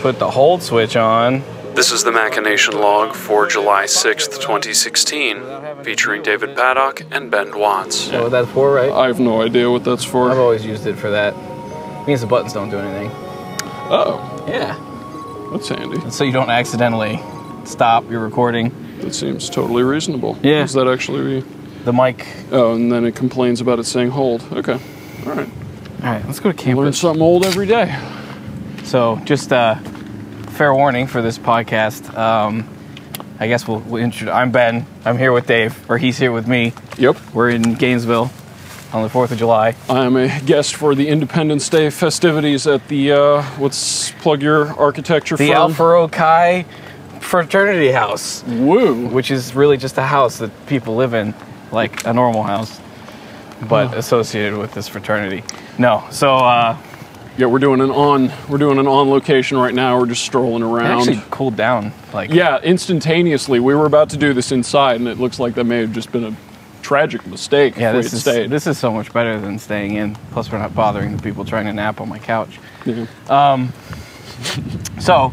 put the hold switch on. This is the Machination log for July 6th, 2016, featuring David Paddock and Ben Watts. know what that's for, right? I have no idea what that's for. I've always used it for that. means the buttons don't do anything. Oh, Yeah. that's handy. So you don't accidentally stop your recording. That seems totally reasonable. Yeah. Does that actually? The mic. Oh, and then it complains about it saying hold. Okay. All right. All right, let's go to Learn campus. something old every day. So, just uh, fair warning for this podcast. Um, I guess we'll, we'll intro- I'm Ben. I'm here with Dave, or he's here with me. Yep. We're in Gainesville on the 4th of July. I am a guest for the Independence Day festivities at the uh, let's plug your architecture The firm. Alpha Rho Chi Fraternity House, Woo. which is really just a house that people live in, like a normal house, but associated with this fraternity. No, so uh, Yeah, we're doing an on we're doing an on location right now. We're just strolling it around. actually cooled down. Like, yeah, instantaneously. We were about to do this inside, and it looks like that may have just been a tragic mistake. yeah, this is stayed. this is so much better than staying in. Plus, we're not bothering the people trying to nap on my couch. Yeah. Um, so,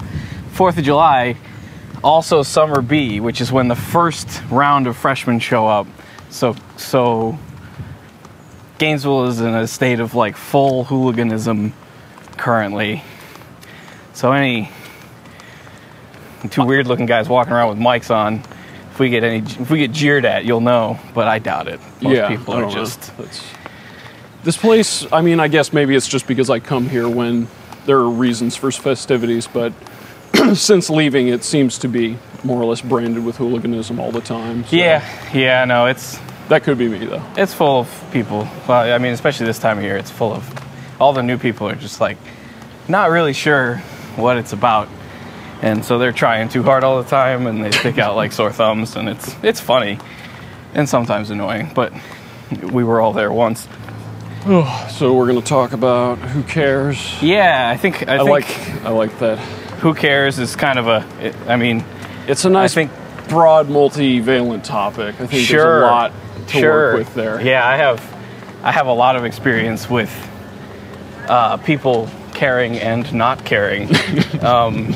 Fourth of July, also summer B, which is when the first round of freshmen show up. So, so Gainesville is in a state of like full hooliganism currently. So any two weird-looking guys walking around with mics on, if we get any, if we get jeered at, you'll know. But I doubt it. Most yeah, people are just this place. I mean, I guess maybe it's just because I come here when there are reasons for festivities, but since leaving, it seems to be more or less branded with hooliganism all the time. so yeah, yeah. No, it's that could be me though. It's full of people. Well, I mean, especially this time of year, it's full of all the new people are just like not really sure what it's about, and so they're trying too hard all the time, and they stick out like sore thumbs, and it's it's funny and sometimes annoying, but we were all there once. So we're gonna talk about who cares. Yeah, I think I, I think like I like that. who cares is kind of a. It, I mean, It's a nice, I think- broad, multivalent topic. I think sure, there's a lot to sure. work with there. Yeah, I have, I have a lot of experience with uh, people caring and not caring. um,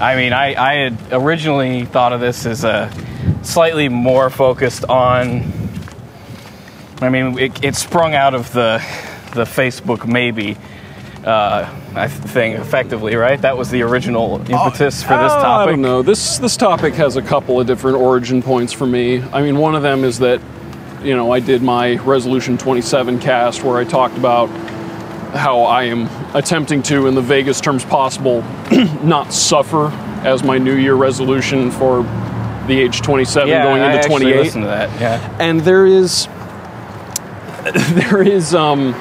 I mean, I, I had originally thought of this as a slightly more focused on. I mean, it, it sprung out of the the Facebook maybe uh, thing effectively, right? That was the original impetus for this Uh, I topic. don't know. This this topic has a couple of different origin points for me. I mean, one of them is that you know I did my Resolution 27 cast where I talked about how I am attempting to, in the vaguest terms possible, not suffer as my New Year resolution for the age 27 Yeah, going into actually 28 listened to that. Yeah. and there is there is um,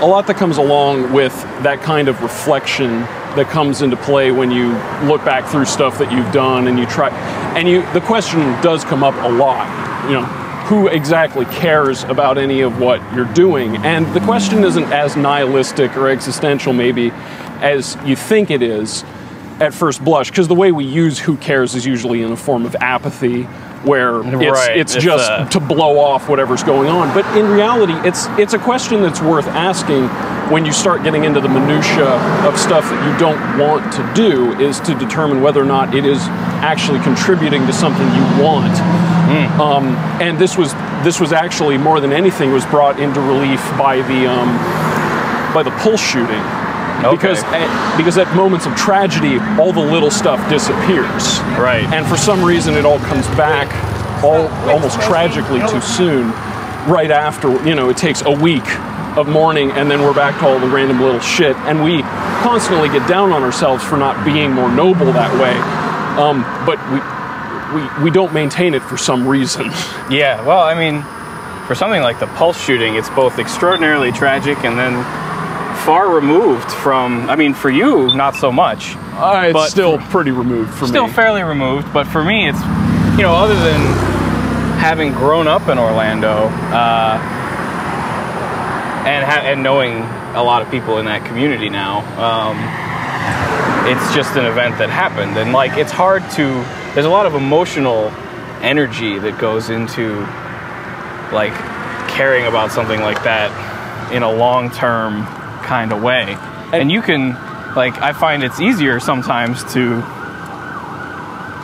a lot that comes along with that kind of reflection that comes into play when you look back through stuff that you've done and you try and you the question does come up a lot you know who exactly cares about any of what you're doing and the question isn't as nihilistic or existential maybe as you think it is at first blush because the way we use who cares is usually in a form of apathy where it's, Right, it's it's, just uh, to blow off whatever's going on. But in reality, it's it's a question that's worth asking when you start getting into the minutia of stuff that you don't want to do. Is to determine whether or not it is actually contributing to something you want. Hmm. Um, and this was this was actually more than anything was brought into relief by the um, by the pulse shooting. Because eh, because at moments of tragedy, all the little stuff disappears Right. and for some reason it all comes back all almost tragically too soon right after you know it takes a week of mourning and then we're back to all the random little shit and we constantly get down on ourselves for not being more noble that way um, but we, we we don't maintain it for some reason Yeah, well, I mean, for something like the Pulse shooting, it's both extraordinarily tragic and then far removed from. I mean, for you, not so much. uh, it's But- still pretty removed for Still me fairly removed, but for me, it's you know, other than having grown up in Orlando uh, and ha- and knowing a lot of people in that community now, um, it's just an event that happened, and like it's hard to. There's a lot of emotional energy that goes into like caring about something like that in a long term kind of way. And you can like I find it's easier sometimes to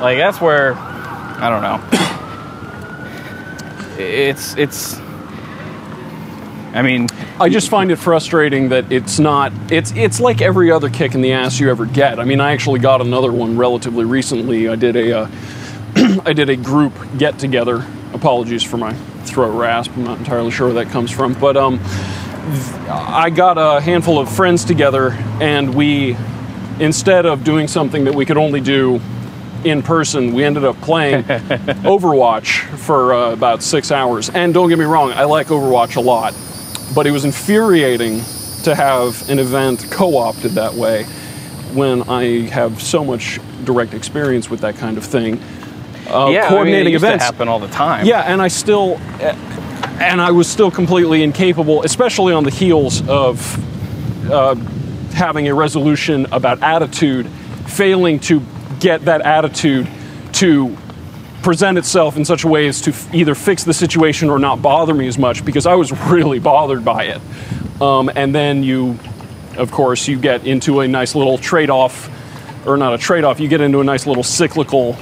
like that's where I don't know. It's it's I mean, I just find it frustrating that it's not. It's it's like every other kick in the ass you ever get. I mean, I actually got another one relatively recently. I did a uh, I did a group get together. Apologies for my throat rasp. I'm not entirely sure where that comes from, but um, I got a handful of friends together, and we instead of doing something that we could only do in person, we ended up playing Overwatch for uh, about six hours. And don't get me wrong, I like Overwatch a lot but it was infuriating to have an event co-opted that way when I have so much direct experience with that kind of thing. Uh, yeah, coordinating I mean, events to happen all the time. Yeah, and I still, and I was still completely incapable, especially on the heels of uh, having a resolution about attitude, failing to get that attitude to present itself in such a way as to f- either fix the situation or not bother me as much because I was really bothered by it. Um, and then you, of course, you get into a nice little trade off, or not a trade off, you get into a nice little cyclical.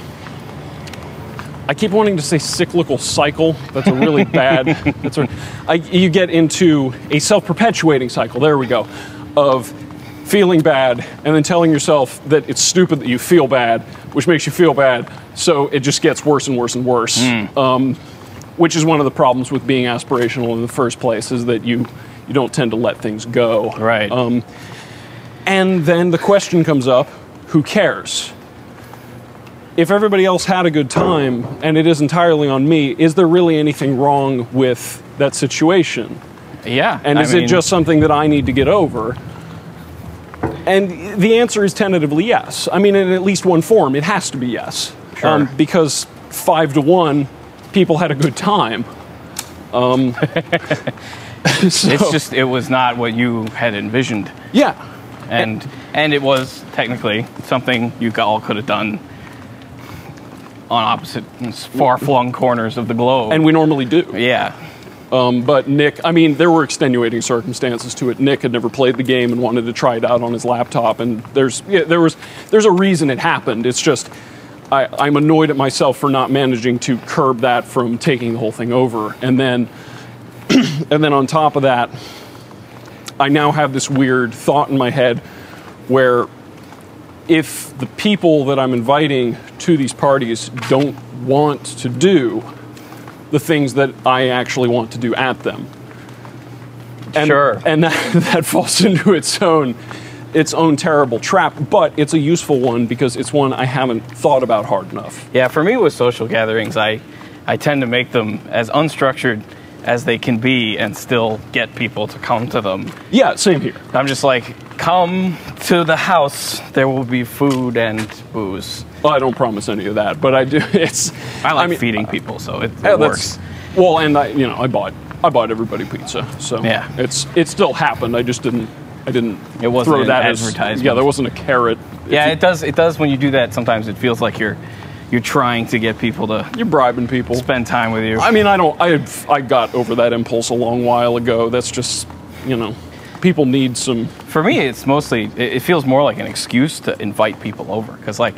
I keep wanting to say cyclical cycle. That's a really bad. That's a, I, you get into a self perpetuating cycle. There we go. Of feeling bad and then telling yourself that it's stupid that you feel bad, which makes you feel bad. So it just gets worse and worse and worse. Mm. Um, which is one of the problems with being aspirational in the first place is that you you don't tend to let things go. Right. Um, and then the question comes up: Who cares? If everybody else had a good time and it is entirely on me, is there really anything wrong with that situation? Yeah. And is I mean, it just something that I need to get over? And the answer is tentatively yes. I mean, in at least one form, it has to be yes. Sure. Um, because five to one, people had a good time. Um, so, it's just, it was not what you had envisioned. Yeah. And, and it was technically something you all could have done on opposite far flung corners of the globe. And we normally do. Yeah. Um, but Nick, I mean, there were extenuating circumstances to it. Nick had never played the game and wanted to try it out on his laptop, and there's yeah, there was there's a reason it happened. It's just I, I'm annoyed at myself for not managing to curb that from taking the whole thing over, and then and then on top of that, I now have this weird thought in my head where if the people that I'm inviting to these parties don't want to do the things that I actually want to do at them. And, sure. And that, that falls into its own its own terrible trap, but it's a useful one because it's one I haven't thought about hard enough. Yeah, for me with social gatherings, I I tend to make them as unstructured as they can be and still get people to come to them. Yeah, same here. I'm just like, come to the house. There will be food and booze. Well, I don't promise any of that, but I do. It's. I like I mean, feeding people, so it, it works. Well, and I, you know, I bought I bought everybody pizza, so yeah, it's it still happened. I just didn't. I didn't it wasn't throw that advertisement. As, yeah, there wasn't a carrot. Yeah, you, it does. It does when you do that. Sometimes it feels like you're you're trying to get people to you're bribing people spend time with you. I mean, I don't. I I got over that impulse a long while ago. That's just you know, people need some. For me, it's mostly it feels more like an excuse to invite people over because like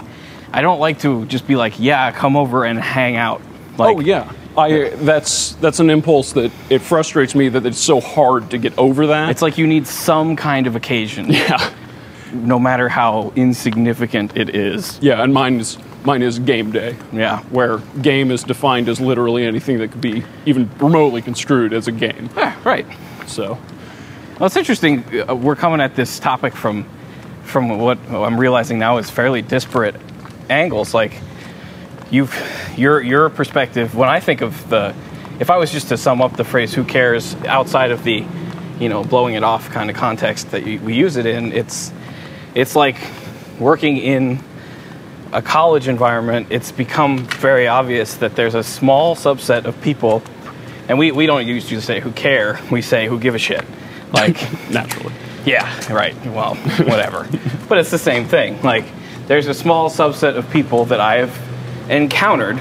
I don't like to just be like, yeah, come over and hang out. Oh, like, oh yeah. I that's that's an impulse that it frustrates me that it's so hard to get over that. It's like you need some kind of occasion. Yeah. No matter how insignificant it is. Yeah, and mine is mine is game day. Yeah. Where game is defined as literally anything that could be even remotely construed as a game. Yeah, right. So. Well, it's interesting. Uh, we're coming at this topic from from what I'm realizing now is fairly disparate angles. Like you've your your perspective. When I think of the, if I was just to sum up the phrase "Who cares" outside of the, you know, blowing it off kind of context that we use it in, it's it's like working in a college environment. It's become very obvious that there's a small subset of people, and we we don't usually say "Who care." We say "Who give a shit." Like naturally. Yeah, right. Well, whatever. but it's the same thing. Like there's a small subset of people that I have encountered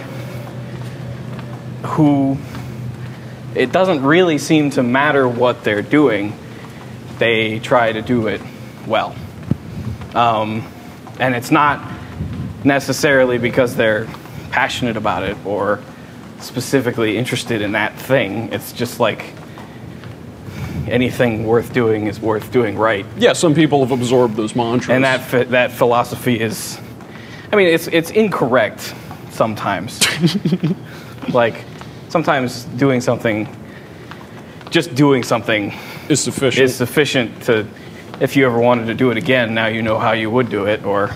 who it doesn't really seem to matter what they're doing, they try to do it well. um, and it's not necessarily because they're passionate about it or specifically interested in that thing. It's just like anything worth doing is worth doing right, Yeah, some people have absorbed those mantras. and that that philosophy is, I mean, it's it's incorrect sometimes. like sometimes doing something, just doing something is sufficient. is sufficient to, if you ever wanted to do it again, now you know how you would do it, or,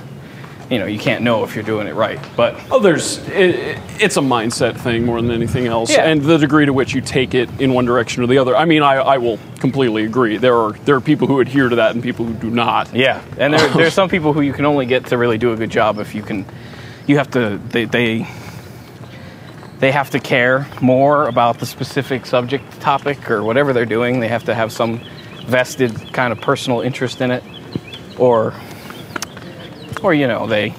you know, you can't know if you're doing it right. But Oh, there's it, it's a mindset thing more than anything else, Yeah. and the degree to which you take it in one direction or the other. I mean, I, I will completely agree. There are there are people who adhere to that and people who do not. yeah, and there, there are some people who you can only get to really do a good job if you can, you have to, they, they, they have to care more about the specific subject topic or whatever they're doing. They have to have some vested kind of personal interest in it, or, or you know, they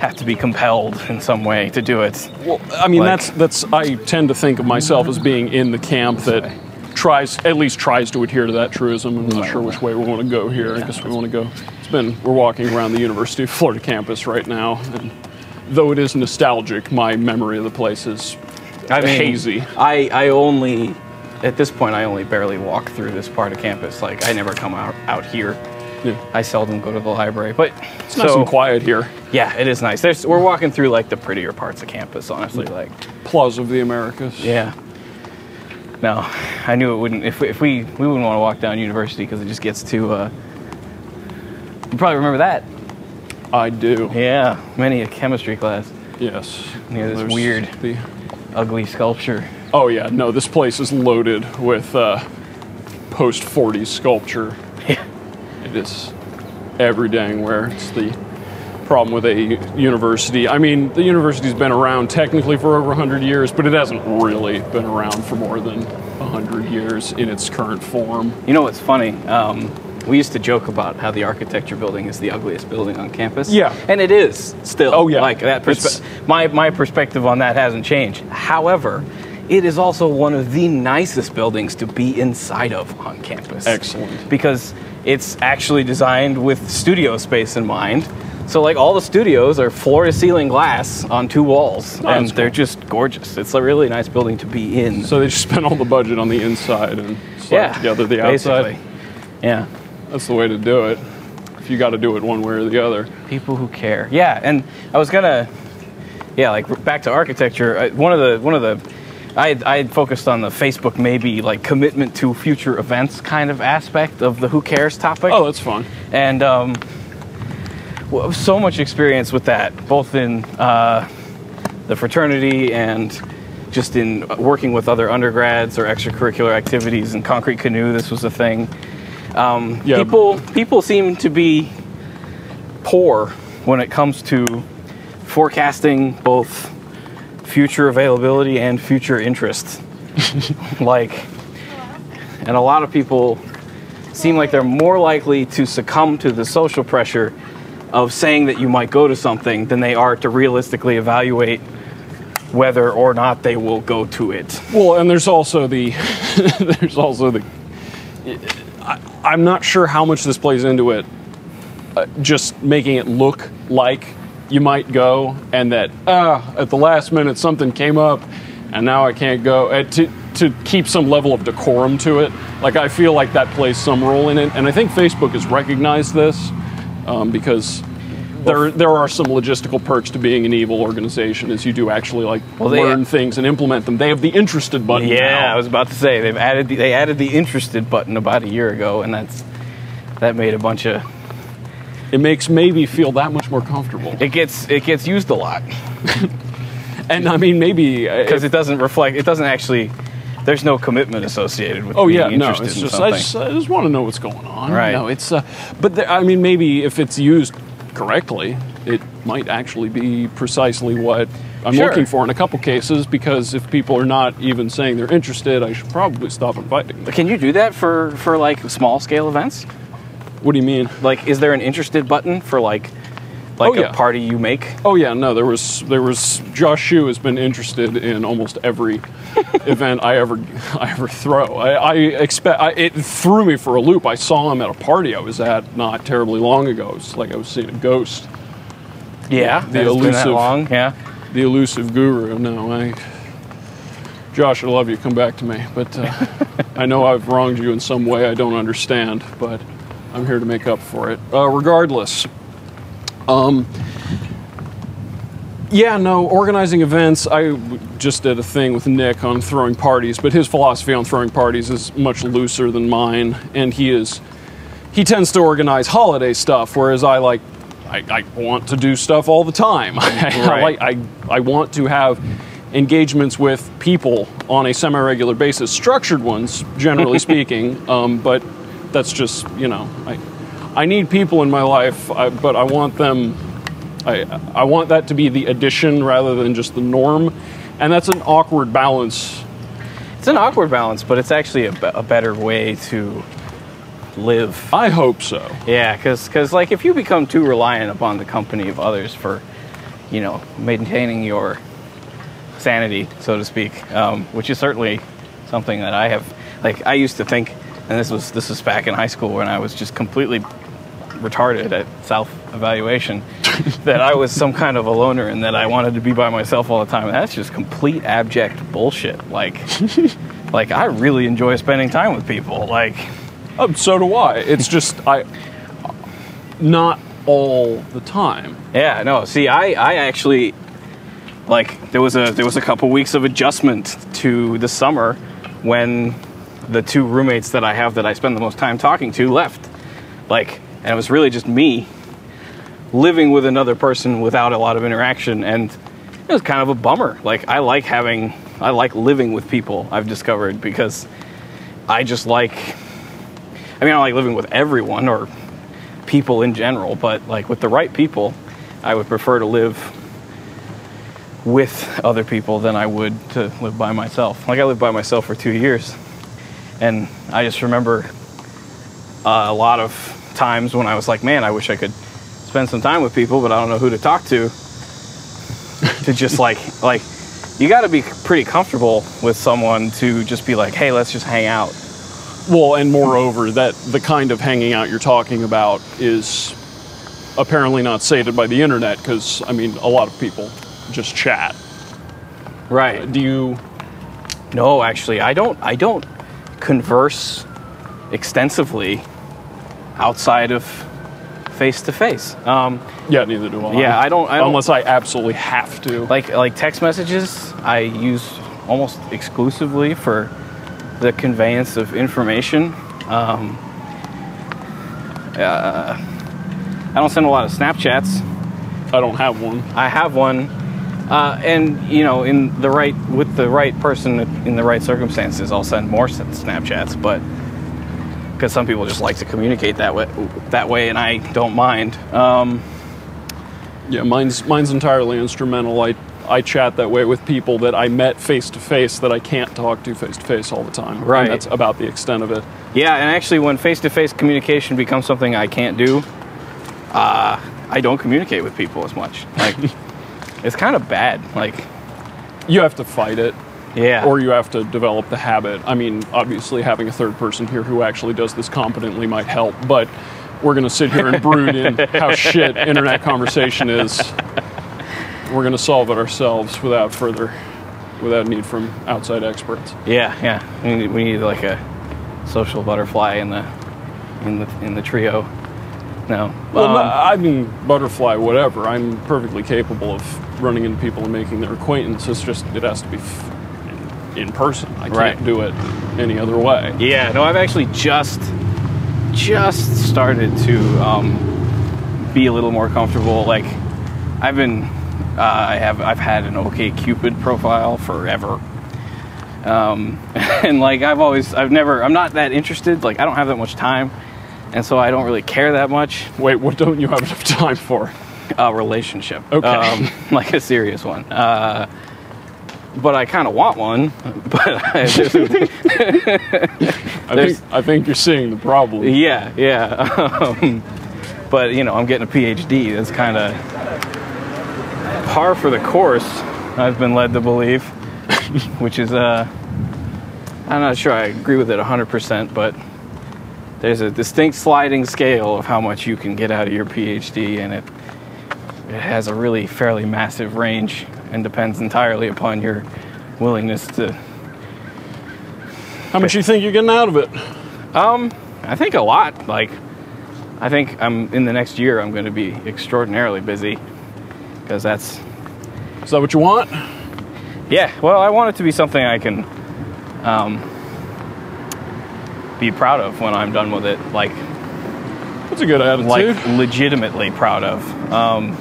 have to be compelled in some way to do it. Well, I mean, Like- that's that's. I tend to think of myself as being in the camp that tries at least tries to adhere to that truism. I'm not sure which way we want to go here. I guess we want to go. It's been we're walking around the University of Florida campus right now, and though it is nostalgic, my memory of the place is I mean, hazy. I, I only, at this point, I only barely walk through this part of campus. Like, I never come out, out here. Yeah. I seldom go to the library. But, It's nice and quiet here. yeah, it is nice. There's, we're walking through, like, the prettier parts of campus, honestly. Like, Plaza of the Americas. yeah. No, I knew it wouldn't, if we, if we, we wouldn't want to walk down university because it just gets too, uh, you probably remember that. I do. Yeah, many a chemistry class. Yes. Near this There's weird- The, Ugly sculpture. oh yeah, no, this place is loaded with uh, post 40s sculpture. Yeah. It is every dang where. It's the problem with a university. I mean, the university's been around technically for over 100 years, but it hasn't really been around for more than 100 years in its current form. You know what's funny? Um, we used to joke about how the architecture building is the ugliest building on campus. Yeah. and it is still. Oh, yeah. like that. Perspe- my my perspective on that hasn't changed. However, it is also one of the nicest buildings to be inside of on campus. Excellent. because it's actually designed with studio space in mind. So like all the studios are floor to ceiling glass on two walls, Oh, and that's they're just gorgeous. It's a really nice building to be in. So they just spent all the budget on the inside and slapped yeah, together the outside. basically. Yeah. That's the way to do it. If you got to do it one way or the other. people who care yeah and i was gonna yeah like back to architecture one of the one of the I I focused on the facebook maybe like commitment to future events kind of aspect of the who cares topic Oh, that's fun. and um, so much experience with that both in uh, the fraternity and just in working with other undergrads or extracurricular activities in concrete canoe this was a thing um, Yeah. people people seem to be poor when it comes to forecasting both future availability and future interest like and a lot of people seem like they're more likely to succumb to the social pressure of saying that you might go to something than they are to realistically evaluate whether or not they will go to it. Well, and there's also the there's also the I, I'm not sure how much this plays into it. Uh, just making it look like you might go, and that ah, at the last minute something came up, and now I can't go. Uh, to to keep some level of decorum to it, like I feel like that plays some role in it, and I think Facebook has recognized this um, because. There, there are some logistical perks to being an evil organization, as you do actually like Well, learn things and implement them. They have the interested button. Yeah, now. I was about to say they've added the, they added the interested button about a year ago, and that's that made a bunch of it makes maybe feel that much more comfortable. it gets it gets used a lot And I mean, maybe uh, because it doesn't reflect it doesn't actually there's no commitment associated with oh being yeah, no, it's just. I just, I just want to know what's going on. Right. No, it's uh, but there, I mean, maybe if it's used correctly, it might actually be precisely what I'm Sure. looking for in a couple cases. Because if people are not even saying they're interested, I should probably stop inviting them. Can you do that for for like small scale events? What do you mean? Like, is there an interested button for like like Oh, yeah. a party you make? Oh yeah, no, there was there was Josh Shue has been interested in almost every event I ever I ever throw. I, I expect I, it threw me for a loop. I saw him at a party I was at not terribly long ago. It's like I was seeing a ghost. Yeah, The it's been that elusive- long. Yeah. The elusive guru. No, I. Josh, I love you. Come back to me. But uh, I know I've wronged you in some way I don't understand, but I'm here to make up for it. Uh, regardless, um, yeah, no, organizing events. I just did a thing with Nick on throwing parties, but his philosophy on throwing parties is much looser than mine, and he is he tends to organize holiday stuff, whereas I like I, I want to do stuff all the time. I, like, I I want to have engagements with people on a semi-regular basis, structured ones, generally speaking. Um, but that's just you know I I need people in my life, I, but I want them. I I want that to be the addition rather than just the norm, and that's an awkward balance. It's an awkward balance, but it's actually a, a better way to live. I hope so. Yeah, because like if you become too reliant upon the company of others for, you know, maintaining your sanity, so to speak, um, which is certainly something that I have. Like I used to think, and this was this was back in high school when I was just completely retarded at self evaluation, that I was some kind of a loner and that I wanted to be by myself all the time. That's just complete abject bullshit. Like, like I really enjoy spending time with people. Like. Oh, so do I. It's just I not all the time. Yeah, no. See, I, I actually like there was a there was a couple weeks of adjustment to the summer when the two roommates that I have that I spend the most time talking to left. Like, and it was really just me living with another person without a lot of interaction and it was kind of a bummer. Like I like having I like living with people, I've discovered because I just like I mean I like living with everyone or people in general, but like with the right people, I would prefer to live with other people than I would to live by myself. Like I lived by myself for two years, and I just remember uh, a lot of times when I was like, "Man, I wish I could spend some time with people, but I don't know who to talk to." to just like like you got to be pretty comfortable with someone to just be like, "Hey, let's just hang out." Well, and moreover, that the kind of hanging out you're talking about is apparently not sated by the internet because I mean a lot of people just chat. Right. Do you? No, actually, I don't. I don't converse extensively outside of face to face. Um, Yeah, neither do I. Yeah, I don't- I don't- unless I absolutely have to. Like like text messages, I use almost exclusively for the conveyance of information. Um, uh, I don't send a lot of Snapchats. I don't have one. I have one, uh, and you know, in the right with the right person in the right circumstances, I'll send more s- Snapchats. But because some people just like to communicate that way, that way, and I don't mind. Um, Yeah, mine's mine's entirely instrumental. I I chat that way with people that I met face to face that I can't talk to face to face all the time. Right. And that's about the extent of it. yeah, and actually, when face-to-face communication becomes something I can't do, uh, I don't communicate with people as much. Like, it's kind of bad. Like, You have to fight it. Yeah, or you have to develop the habit. I mean, obviously, having a third person here who actually does this competently might help, but we're going to sit here and brood in how shit internet conversation is. We're going to solve it ourselves without further, without need from outside experts. yeah, yeah. We need, we need like a social butterfly in the in the in the trio. No, Well, Um, no, I mean, butterfly, whatever. I'm perfectly capable of running into people and making their acquaintance. It's just, it has to be f- in, person. I can't Right. do it any other way. Yeah, no, I've actually just just started to um, be a little more comfortable. Like, I've been, uh, I have, I've had an OK Cupid profile forever, um, and like I've always, I've never, I'm not that interested. Like, I don't have that much time, and so I don't really care that much. Wait, what don't you have enough time for? A relationship, Okay. um, like a serious one. Uh, but I kind of want one. But I think, I think you're seeing the problem. Yeah, yeah. Um, but you know, I'm getting a PhD. That's kind of par for the course. I've been led to believe, which is uh, I'm not sure I agree with it 100%, but there's a distinct sliding scale of how much you can get out of your PhD, and it it has a really fairly massive range and depends entirely upon your willingness to How much you think you're getting out of it? Um, I think a lot. Like, I think I'm in the next year. I'm going to be extraordinarily busy because that's Is that what you want? yeah. Well, I want it to be something I can um, be proud of when I'm done with it. Like, That's a good attitude. like legitimately proud of. Um,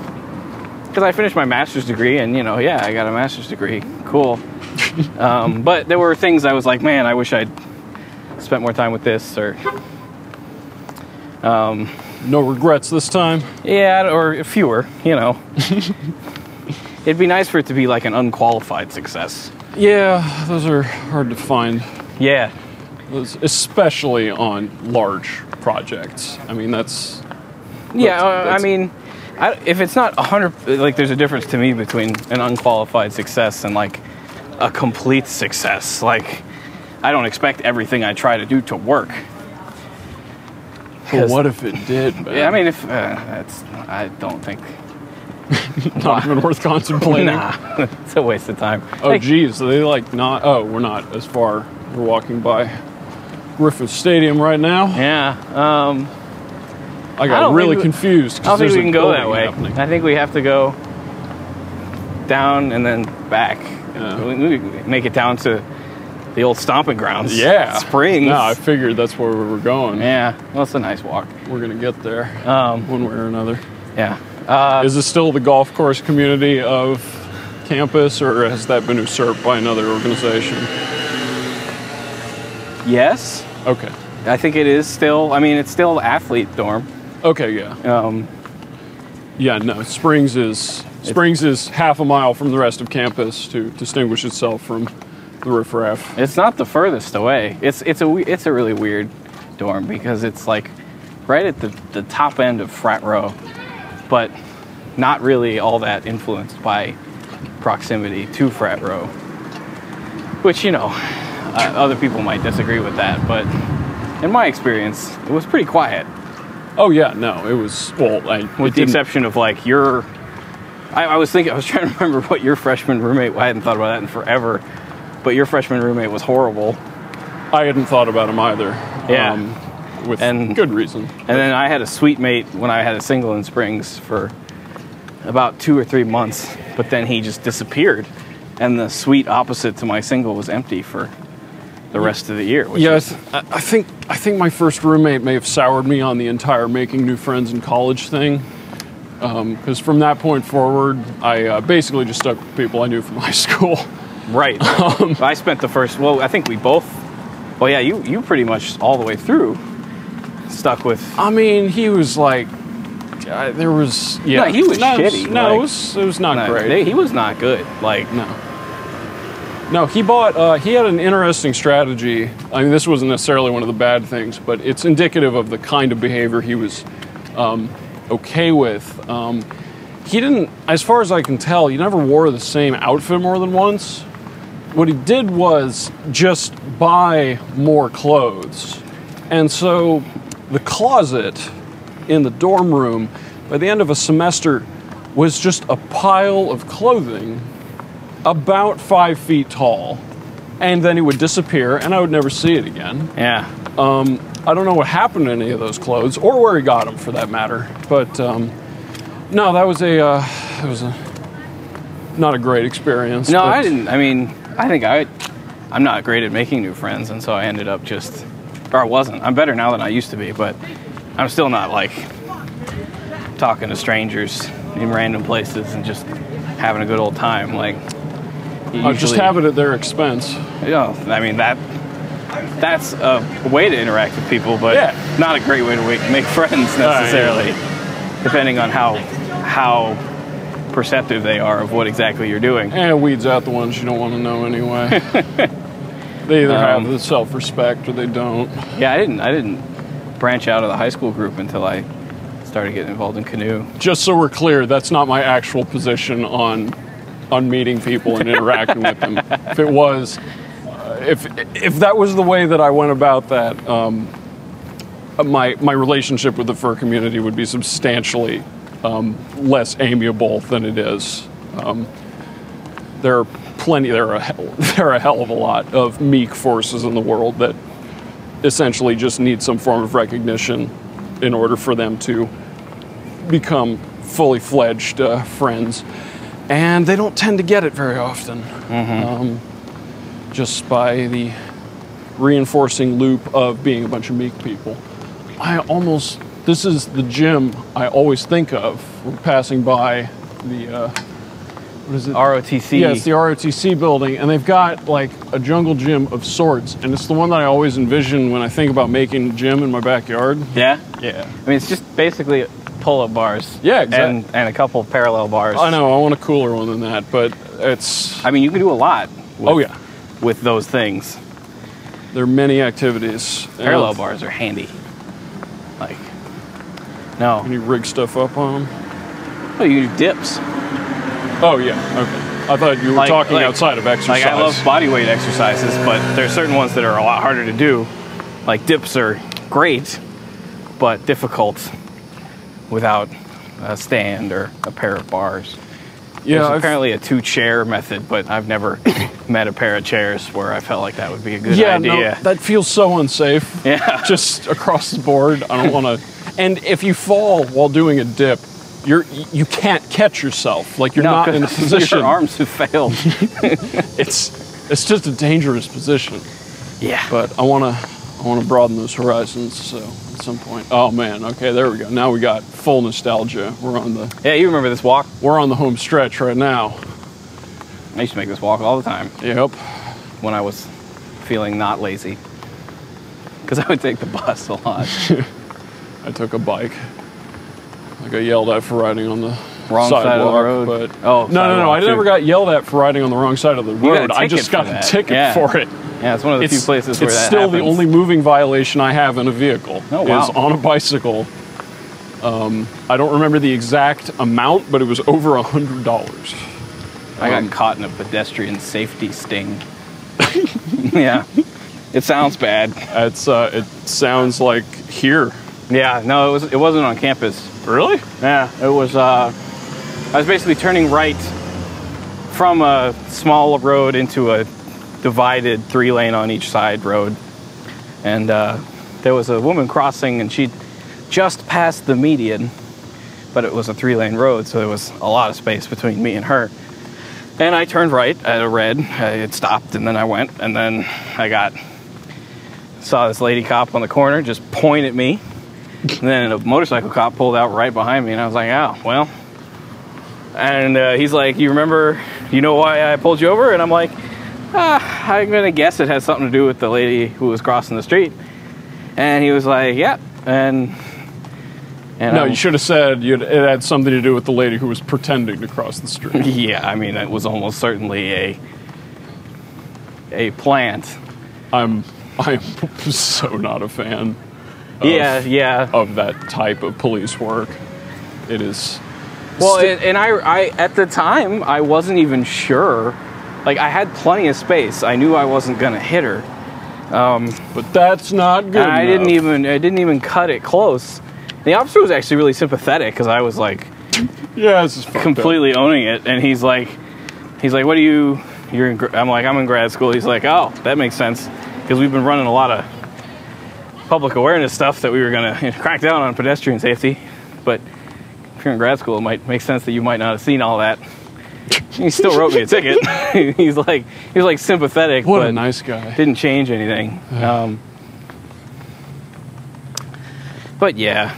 because I finished my master's degree, and you know, yeah, I got a master's degree. Cool. um, but there were things I was like, man, I wish I'd spent more time with this, or um, no regrets this time. Yeah, or fewer, you know. It'd be nice for it to be like an unqualified success. Yeah, those are hard to find, Yeah. those- especially on large projects. I mean, that's Yeah, That's- uh, I mean, I, if it's not 100, like, there's a difference to me between an unqualified success and like a complete success. Like, I don't expect everything I try to do to work. But what if it did? Man? Yeah, I mean, if uh, that's, I don't think, not even worth contemplating. nah, it's a waste of time. Oh, Like, geez, are they like not? Oh, we're not as far. We're walking by Griffin Stadium right now. Yeah, um, I I got don't really we- confused. I don't think we can go that way. happening. I think we have to go down and then back. Yeah. We, we make it down to the old stomping grounds. Yeah, Springs. No, I figured that's where we were going. yeah, well, it's a nice walk. We're gonna get there Um, one way or another. yeah. Uh, Is this still the golf course community of campus, or has that been usurped by another organization? yes, Okay. I think it is still. I mean, it's still athlete dorm. Okay. Yeah. Um, Yeah. No. Springs is Springs is half a mile from the rest of campus to distinguish itself from the riffraff. it's not the furthest away. It's it's a it's a really weird dorm because it's like right at the the top end of frat row, but not really all that influenced by proximity to frat row. Which you know, uh, other people might disagree with that, but in my experience, it was pretty quiet. Oh yeah. No. It was well. I, with the exception of like your I, I was thinking I was trying to remember what your freshman roommate I hadn't thought about that in forever but your freshman roommate was horrible I hadn't thought about him either. Yeah. Um, with And- good reason. and then I had a suite mate when I had a single in Springs for about two or three months but then he just disappeared and the suite opposite to my single was empty for the rest of the year Yes, I I think I think my first roommate may have soured me on the entire making new friends in college thing. Because from that point forward, I uh, basically just stuck with people I knew from high school. right Um, I spent the first well I think we both well yeah you you pretty much all the way through stuck with I mean, he was like, uh, there was yeah, No, he was no, shitty, No, like- it was it was not No, great. they- he was not good. Like, No. No, he bought. Uh, he had an interesting strategy. I mean, this wasn't necessarily one of the bad things, but it's indicative of the kind of behavior he was um, okay with. Um, he didn't, as far as I can tell, he never wore the same outfit more than once. What he did was just buy more clothes, and so the closet in the dorm room by the end of a semester was just a pile of clothing about five feet tall, and then he would disappear, and I would never see it again. yeah, I don't know what happened to any of those clothes, or where he got them, for that matter. But um, no, that was a uh, it was a not a great experience. no, I didn't. I mean, I think I, I'm not great at making new friends, and so I ended up just, or I wasn't. I'm better now than I used to be, but I'm still not like talking to strangers in random places and just having a good old time. Like, you Uh, just usually- have it at their expense. Yeah, I mean that. That's a way to interact with people, but Yeah. not a great way to make friends necessarily. Depending on how how perceptive they are of what exactly you're doing. And it weeds out the ones you don't want to know anyway. they either have Um, the self-respect or they don't. Yeah, I didn't I didn't branch out of the high school group until I started getting involved in canoe. Just so we're clear, that's not my actual position on on meeting people and interacting with them. If it was, uh, if if that was the way that I went about that, um, my my relationship with the fur community would be substantially um, less amiable than it is. Um, there are plenty. There are a hell, there are a hell of a lot of meek forces in the world that essentially just need some form of recognition in order for them to become fully fledged uh, friends. And they don't tend to get it very often. Um, just by the reinforcing loop of being a bunch of meek people. I almost, this is the gym I always think of. We're passing by the, uh, what is it? ROTC. Yeah, the ROTC building, and they've got like a jungle gym of sorts, and it's the one that I always envision when I think about making a gym in my backyard. yeah. Yeah. I mean, it's just basically pull-up bars. Yeah, exact- And and a couple of parallel bars. I know, I want a cooler one than that, but it's, I mean, you can do a lot. With, oh yeah, With those things, there are many activities. parallel bars are handy. Like, no, Can you rig stuff up on them? oh, you do dips. Oh yeah, okay. I thought you were Like- talking like- outside of exercise. Like I love body weight exercises, but there are certain ones that are a lot harder to do. Like dips are great, but difficult without a stand or a pair of bars. yeah, There's I've- apparently a two chair method, but I've never met a pair of chairs where I felt like that would be a good idea. yeah, no, that feels so unsafe. Yeah. just across the board. I don't want to. And if you fall while doing a dip, you're you can't catch yourself. Like you're No, not in a position. Your arms have failed. It's it's just a dangerous position. yeah. But I want to I want to broaden those horizons. So at some point, oh man, okay, there we go. Now we got full nostalgia. We're on the yeah, you remember this walk? we're on the home stretch right now. I used to make this walk all the time Yep. when I was feeling not lazy. Because I would take the bus a lot. I took a bike. I oh, got yelled at for riding on the Wrong side of the road? But Oh, no, no, no! sidewalk, I too. never got yelled at for riding on the wrong side of the road. I just got a ticket Yeah. for it. Yeah, it's one of the few places where it's still the only moving violation I have in a vehicle. Oh, wow. Is on a bicycle. Um, I don't remember the exact amount, but it was over a hundred dollars. I got Um, caught in a pedestrian safety sting. yeah. It sounds bad. It's uh, it sounds like here. Yeah, no, it was it wasn't on campus. Really? Yeah, it was uh I was basically turning right from a small road into a divided three lane on each side road. And uh, there was a woman crossing and she just passed the median, but it was a three lane road, so there was a lot of space between me and her. And I turned right at a red. I had stopped, and then I went, and then I got saw this lady cop on the corner just point at me. And then a motorcycle cop pulled out right behind me, and I was like, "Oh, well." And uh, he's like, "You remember? You know why I pulled you over?" And I'm like, ah, "I'm gonna guess it has something to do with the lady who was crossing the street." And he was like, "Yeah." And and No, I'm- you should have said you'd, it had something to do with the lady who was pretending to cross the street. Yeah, I mean, it was almost certainly a a plant. I'm I'm so not a fan. Of, yeah, yeah. Of that type of police work, it is. Well, sti- and, and I, I at the time I wasn't even sure. Like I had plenty of space. I knew I wasn't gonna hit her. Um, but that's not good. I didn't even I didn't even cut it close. The officer was actually really sympathetic because I was like Yeah, this is fucked up. completely owning it, and he's like, he's like, "What do you? You're in?" I'm like, "I'm in grad school." He's like, "Oh, that makes sense," because we've been running a lot of public awareness stuff that we were gonna crack down on pedestrian safety, but if you're in grad school, it might make sense that you might not have seen all that. He still wrote me a ticket. he's like, he was like sympathetic, What but a nice guy. didn't change anything. Um, but yeah,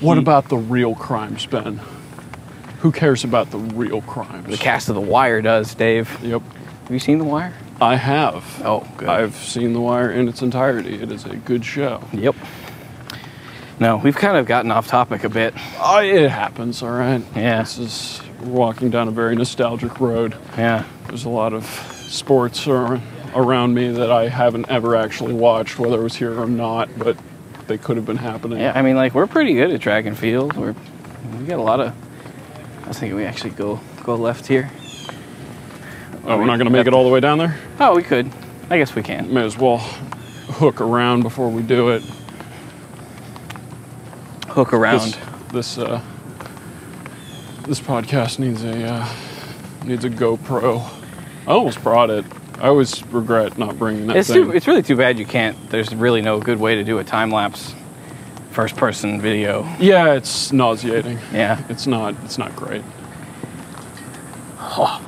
What about the real crimes, Ben? Who cares about the real crimes? the cast of The Wire does, Dave. Yep, Have you seen The Wire? I have. Oh, good. I've seen The Wire in its entirety. It is a good show. Yep. No, we've kind of gotten off topic a bit. Oh, it happens, all right. Yeah. This is walking down a very nostalgic road. Yeah. There's a lot of sports around me that I haven't ever actually watched, whether it was here or not, but they could have been happening. Yeah, I mean, like we're pretty good at track and field. We're we got a lot of. I was thinking we actually go go left here. Oh, we're not going to make it all the way down there? Oh, we could. I guess we can. May as well hook around before we do it. Hook around. This this uh, this podcast needs a uh, needs a GoPro. I almost brought it. I always regret not bringing that It's thing. too, it's really too bad you can't. There's really no good way to do a time lapse, first person video. yeah, it's nauseating. Yeah, It's not. It's not great. Oh.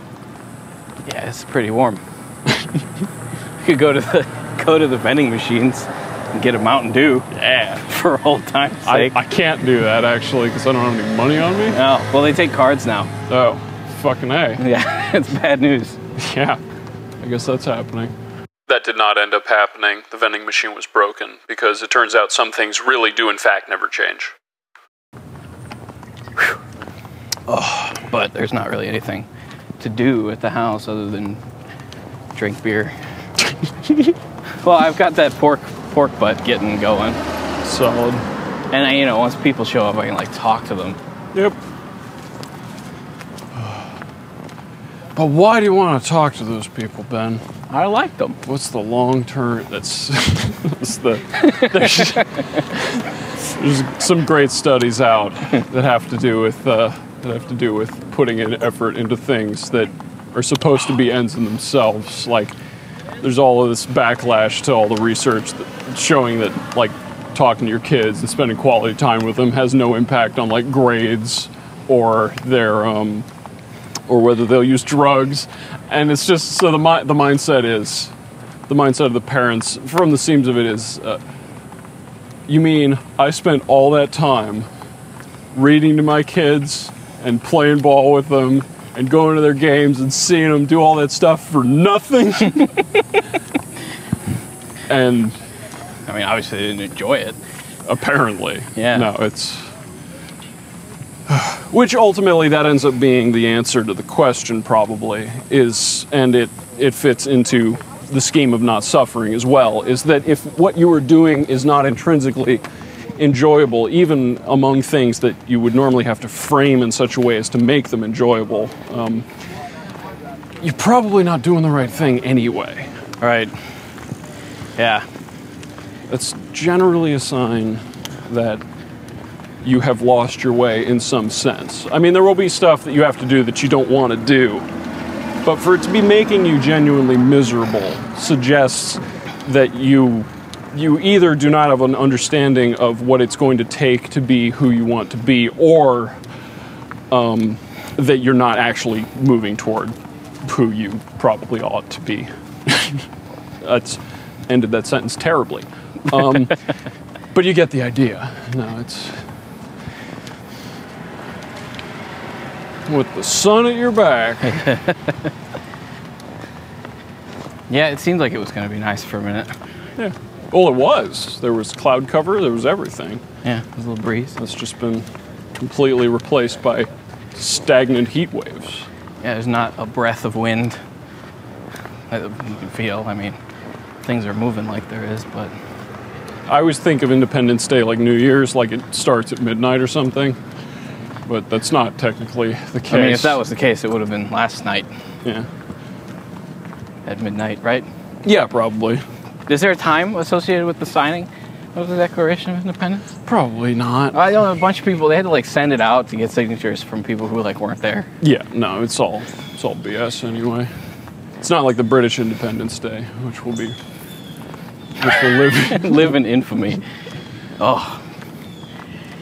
yeah, it's pretty warm. you could go to the go to the vending machines get a Mountain Dew. Yeah, for old time's I, sake. I I can't do that actually because I don't have any money on me. oh, well, they take cards now. Oh, fucking a. Yeah, it's bad news. Yeah, I guess that's happening. That did not end up happening. The vending machine was broken because it turns out some things really do, in fact, never change. Oh, But there's not really anything to do at the house other than drink beer. well, I've got that pork pork butt getting going, Solid. and I, you know, once people show up, I can like talk to them. Yep. But why do you want to talk to those people, Ben? I like them. What's the long term? That's, that's the. There's, there's some great studies out that have to do with uh, that have to do with putting an effort into things that are supposed to be ends in themselves. Like there's all of this backlash to all the research that, showing that like talking to your kids and spending quality time with them has no impact on like grades or their um, or whether they'll use drugs. And it's just so the mi- the mindset is the mindset of the parents from the seams of it is uh, you mean I spent all that time reading to my kids and playing ball with them and going to their games and seeing them do all that stuff for nothing? and I mean, obviously they didn't enjoy it. apparently, Yeah. no, it's which ultimately that ends up being the answer to the question probably is and it it fits into the scheme of not suffering as well is that if what you are doing is not intrinsically enjoyable even among things that you would normally have to frame in such a way as to make them enjoyable um, you're probably not doing the right thing anyway Right. Yeah. that's generally a sign that you have lost your way in some sense. I mean, there will be stuff that you have to do that you don't want to do, but for it to be making you genuinely miserable suggests that you you either do not have an understanding of what it's going to take to be who you want to be, or um, that you're not actually moving toward who you probably ought to be. That's ended that sentence terribly. Um, but you get the idea. No, it's with the sun at your back. Yeah, it seemed like it was going to be nice for a minute. yeah. Well, it was. There was cloud cover. There was everything. Yeah, it was a little breeze. That's just been completely replaced by stagnant heat waves. Yeah, there's not a breath of wind that you can feel. I mean, things are moving like there is, but I always think of Independence Day like New Year's, like it starts at midnight or something. But that's not technically the case. I mean, if that was the case, it would have been last night yeah, at midnight, right? yeah, probably, Is there a time associated with the signing of the Declaration of Independence? probably not. I know a bunch of people. They had to like send it out to get signatures from people who like weren't there. Yeah, no, it's all it's all BS anyway. It's not like the British Independence Day, which will be which will live. Live in infamy. Oh.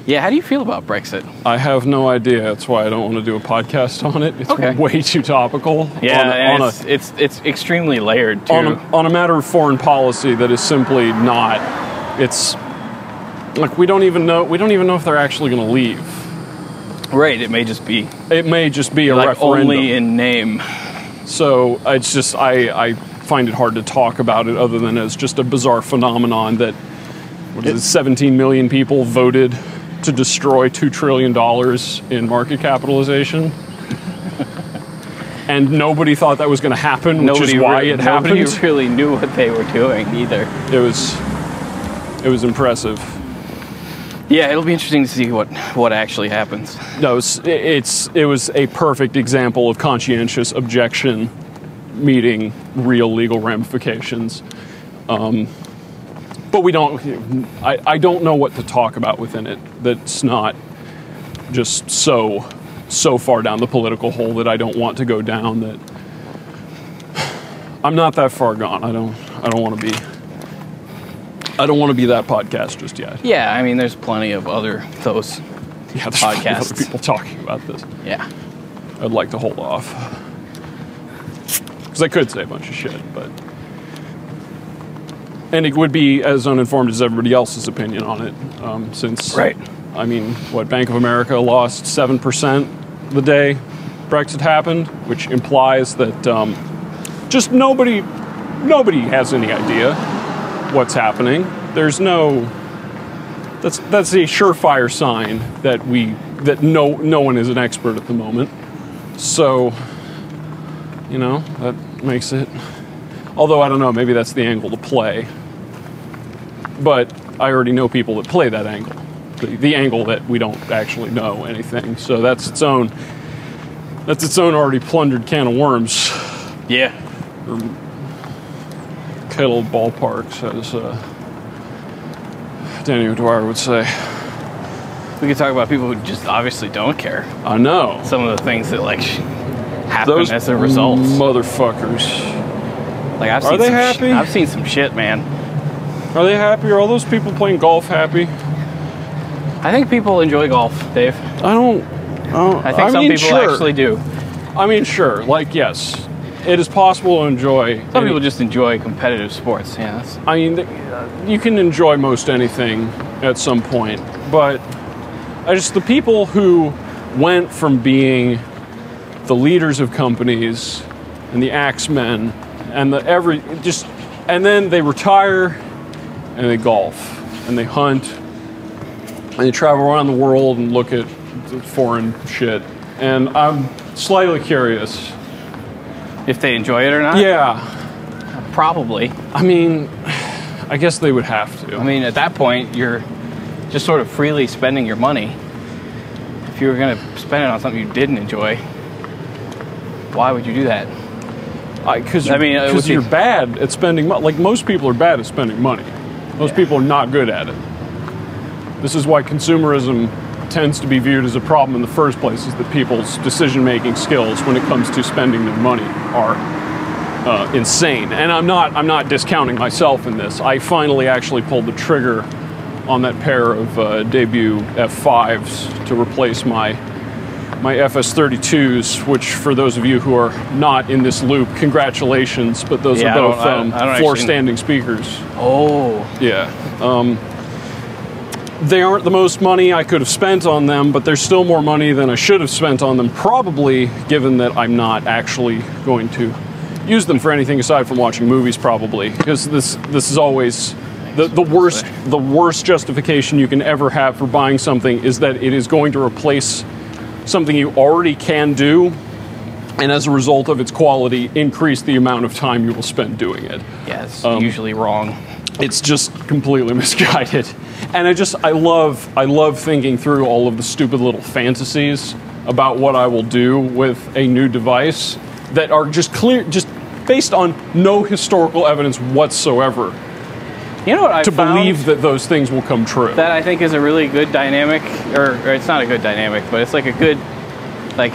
Yeah, how do you feel about Brexit? I have no idea. That's why I don't want to do a podcast on it. It's Okay. way too topical. Yeah, on a, on, it's, it's it's extremely layered too. on, a, on a matter of foreign policy that is simply not. It's like we don't even know. We don't even know if they're actually going to leave. right, it may just be It may just be a like referendum. only in name. So it's just I, I find it hard to talk about it other than as just a bizarre phenomenon that what is it, 17 million people voted to destroy two trillion dollars in market capitalization. and nobody thought that was going to happen, which Nobody, is why re- it nobody happened. really knew what they were doing either. It was it was impressive. Yeah, it'll be interesting to see what what actually happens. No, it's, it's it was a perfect example of conscientious objection meeting real legal ramifications. Um, but we don't. I, I don't know what to talk about within it. That's not just so so far down the political hole that I don't want to go down. That I'm not that far gone. I don't. I don't want to be. I don't want to be that podcast just yet. Yeah, I mean, there's plenty of other those. Yeah, there's Podcasts. other people talking about this. Yeah, I'd like to hold off because I could say a bunch of shit, but and it would be as uninformed as everybody else's opinion on it, um, since Right. I mean, what Bank of America lost seven percent the day Brexit happened, which implies that um, just nobody nobody has any idea what's happening. There's no that's that's a surefire sign that we that no no one is an expert at the moment. So, you know, that makes it. Although I don't know, maybe that's the angle to play. But I already know people that play that angle, the, the angle that we don't actually know anything. So that's its own. That's its own already plundered can of worms. yeah. Kettle ballparks, as uh, Danny O'Dwyer would say. We could talk about people who just obviously don't care. I know. Some of the things that like happen Those as a result. motherfuckers. Like I've Are seen they some sh- happy? I've seen some shit, man. Are they happy? Are all those people playing golf happy? I think people enjoy golf, Dave. I don't. I, don't, I think some mean, people sure. actually do. I mean, sure. Like, yes, it is possible to enjoy. Some any- people just enjoy competitive sports. Yeah, I mean, you can enjoy most anything at some point, but I just the people who went from being the leaders of companies and the axemen and the every just and then they retire and they golf and they hunt and they travel around the world and look at foreign shit and I'm slightly curious. if they enjoy it or not. Yeah, probably. I mean, I guess they would have to. I mean, at that point, you're just sort of freely spending your money. If you were going to spend it on something you didn't enjoy, why would you do that? because I mean, uh, because you're bad at spending money. Like most people are bad at spending money. Most Yeah. people are not good at it. This is why consumerism tends to be viewed as a problem in the first place. Is that people's decision-making skills when it comes to spending their money are uh, insane. And I'm not I'm not discounting myself in this. I finally actually pulled the trigger on that pair of uh, debut F5s to replace my my FS32s, which for those of you who are not in this loop, congratulations, but those Yeah, are both don't- I- um, I don't floor standing speakers. Oh, Yeah. Um, they aren't the most money I could have spent on them, but they're still more money than I should have spent on them, probably given that I'm not actually going to use them for anything aside from watching movies, probably. Because this, this is always. The, the worst the worst justification you can ever have for buying something is that it is going to replace something you already can do and as a result of its quality increase the amount of time you will spend doing it. Yeah, Um, usually wrong. it's just completely misguided. And i just i love i love thinking through all of the stupid little fantasies about what i will do with a new device that are just clear just based on no historical evidence whatsoever You know what I to believe that those things will come true that I think is a really good dynamic, or, or it's not a good dynamic, but it's like a good, like,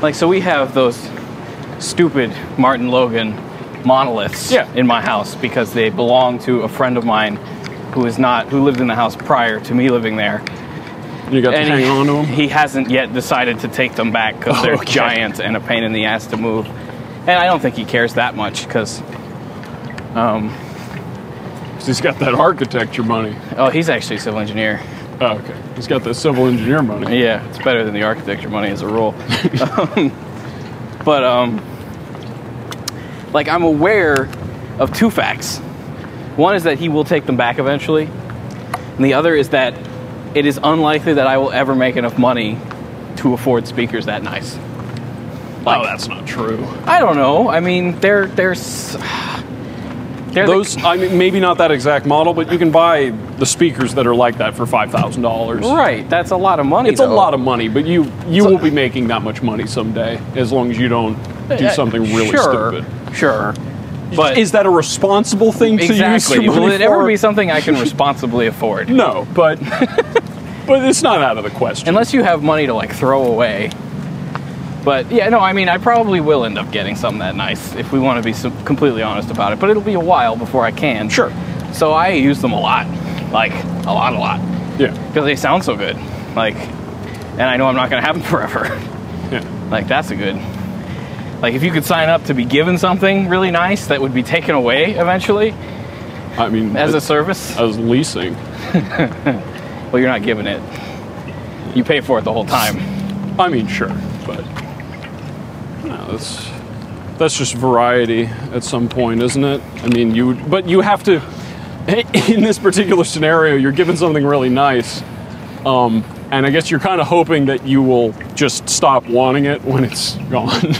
like so we have those stupid Martin Logan monoliths Yeah. in my house because they belong to a friend of mine who is not who lived in the house prior to me living there. you got to hang he, on to them he hasn't yet decided to take them back because Oh, they're okay. giant and a pain in the ass to move. And I don't think he cares that much because, um, he's got that architecture money oh, he's actually a civil engineer. oh, okay he's got that civil engineer money Yeah, it's better than the architecture money as a rule. um, but um, like I'm aware of two facts. One is that he will take them back eventually, and the other is that it is unlikely that I will ever make enough money to afford speakers that nice. oh that's not true I don't know. I mean, they're they're They're the- those. I mean, maybe not that exact model, but you can buy the speakers that are like that for five thousand dollars. right. That's a lot of money. It's a lot of money, but you you will be making that much money someday as long as you don't do something really sure, stupid. Sure. But Is that a responsible thing to use exactly. Will it ever for? be something I can responsibly afford? No, but but it's not out of the question. Unless you have money to like throw away. But yeah, no, I mean, I probably will end up getting something that nice if we want to be completely honest about it. But it'll be a while before I can. Sure. So I use them a lot, like a lot, a lot, yeah, because they sound so good. Like, and I know I'm not going to have them forever. yeah. like that's a good. Like if you could sign up to be given something really nice that would be taken away eventually I mean, as a service, as leasing. well, you're not giving it. You pay for it the whole time. I mean, sure, but no, that's that's just variety at some point, isn't it? I mean, you but you have to. In this particular scenario, you're given something really nice, um, and I guess you're kind of hoping that you will just stop wanting it when it's gone,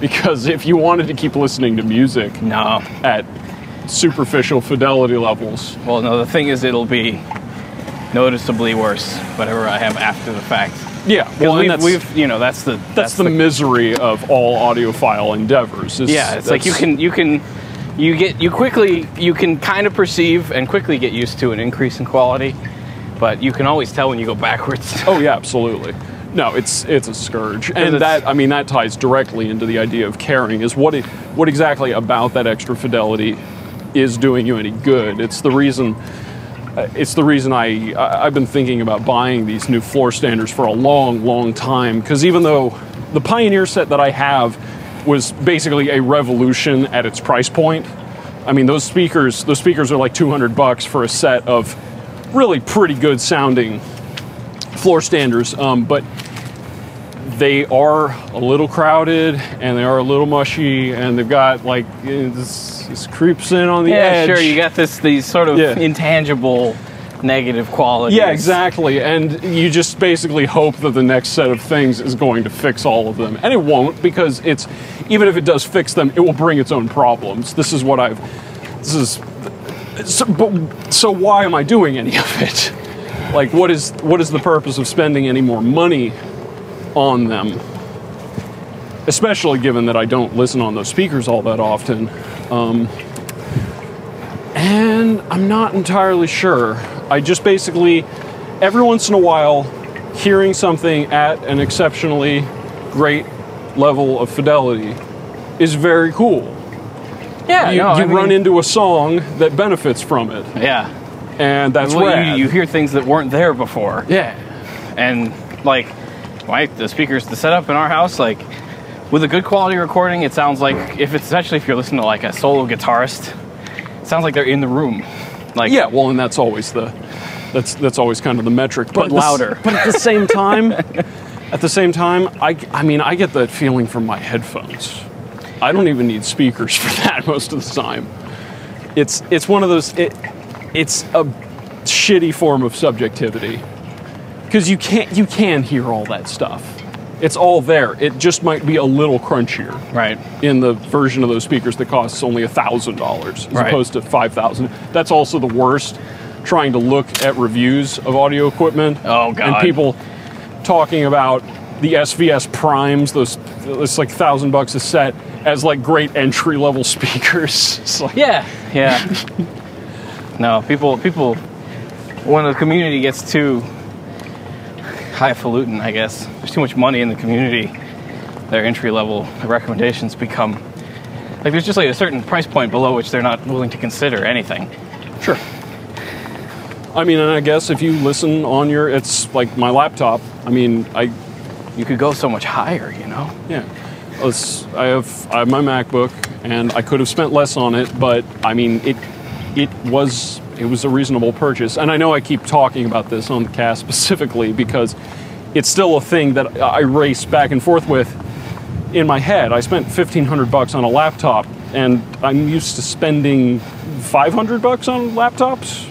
because if you wanted to keep listening to music No. at superficial fidelity levels, Well, no. The thing is, it'll be noticeably worse whatever I have after the fact. Yeah, well, we've, that's, we've, you know, that's the that's, the, misery of all audiophile endeavors. is yeah. It's like you can you can you get you quickly you can kind of perceive and quickly get used to an increase in quality, but you can always tell when you go backwards. Oh yeah, absolutely. No, it's it's a scourge, and that I mean that ties directly into the idea of caring. Is what it, what exactly about that extra fidelity is doing you any good? It's the reason. Uh, It's the reason I I've been thinking about buying these new floor standards for a long, long time. Because even though the Pioneer set that I have was basically a revolution at its price point, I mean those speakers those speakers are like 200 bucks for a set of really pretty good sounding floor standers, um, but they are a little crowded and they are a little mushy, and they've got like creeps in on the yeah, edge. Yeah, sure. You got this these sort of Yeah. intangible negative qualities. yeah, exactly. And you just basically hope that the next set of things is going to fix all of them. And it won't because it's even if it does fix them, it will bring its own problems. This is what I've this is so, but so why am I doing any of it? Like what is what is the purpose of spending any more money on them? Especially given that I don't listen on those speakers all that often. Um, and I'm not entirely sure. I just basically, every once in a while, hearing something at an exceptionally great level of fidelity is very cool. Yeah, You, no, you I run mean- into a song that benefits from it, Yeah. and that's Well, rad. you, you hear things that weren't there before. yeah, and like my the speakers the setup in our house like with a good quality recording it sounds like if it's especially if you're listening to like a solo guitarist it sounds like they're in the room like yeah. Well, and that's always the that's that's always kind of the metric, But the louder. but at the same time, at the same time, I I mean I get that feeling from my headphones. I don't even need speakers for that most of the time. It's it's one of those it, it's a shitty form of subjectivity because you can't you can hear all that stuff. It's all there. It just might be a little crunchier right in the version of those speakers that costs only thousand dollars as Right. opposed to five thousand. That's also the worst. Trying to look at reviews of audio equipment. Oh, And people talking about the SVS primes, those it's like thousand bucks a set, as like great entry level speakers. Like, yeah yeah no people people when the community gets too highfalutin i guess there's too much money in the community their entry level recommendations become like there's just like a certain price point below which they're not willing to consider anything Sure. I mean, and I guess if you listen on your, it's like my laptop. I mean, I you could go so much higher, you know? Yeah. Let's, I have I have my MacBook and I could have spent less on it, but I mean it it was it was a reasonable purchase. And I know I keep talking about this on the cast specifically because it's still a thing that I race back and forth with in my head. I spent 1500 bucks on a laptop and I'm used to spending 500 bucks on laptops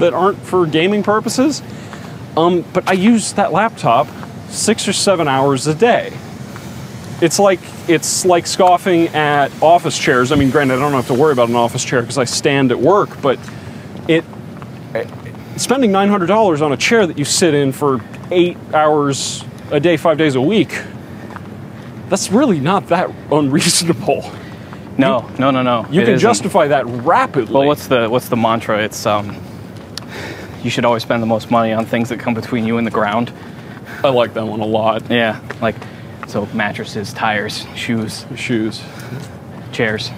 that aren't for gaming purposes. Um, but I use that laptop 6 or 7 hours a day It's like it's like scoffing at office chairs. I mean, granted, I don't have to worry about an office chair because I stand at work, but spending nine hundred dollars on a chair that you sit in for eight hours a day, five days a week. That's really not that unreasonable. No, no, no, no. You it can isn't. justify that rapidly. Well, what's the what's the mantra? It's um, you should always spend the most money on things that come between you and the ground. I like that one a lot. Yeah, like so mattresses, tires, shoes, Shoes. chairs.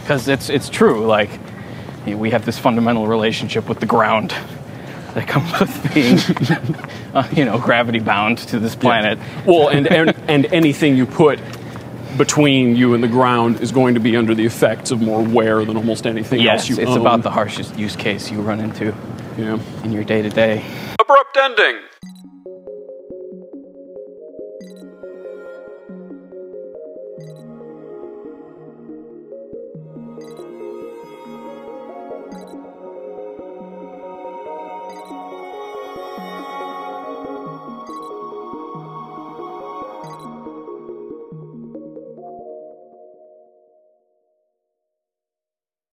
Because it's it's true. Like you know, we have this fundamental relationship with the ground that comes with being, uh, you know, gravity bound to this planet. Well, and, and and anything you put between you and the ground is going to be under the effects of more wear than almost anything Yes, else you it's own. about the harshest use case you run into yeah. in your day to day. Abrupt ending.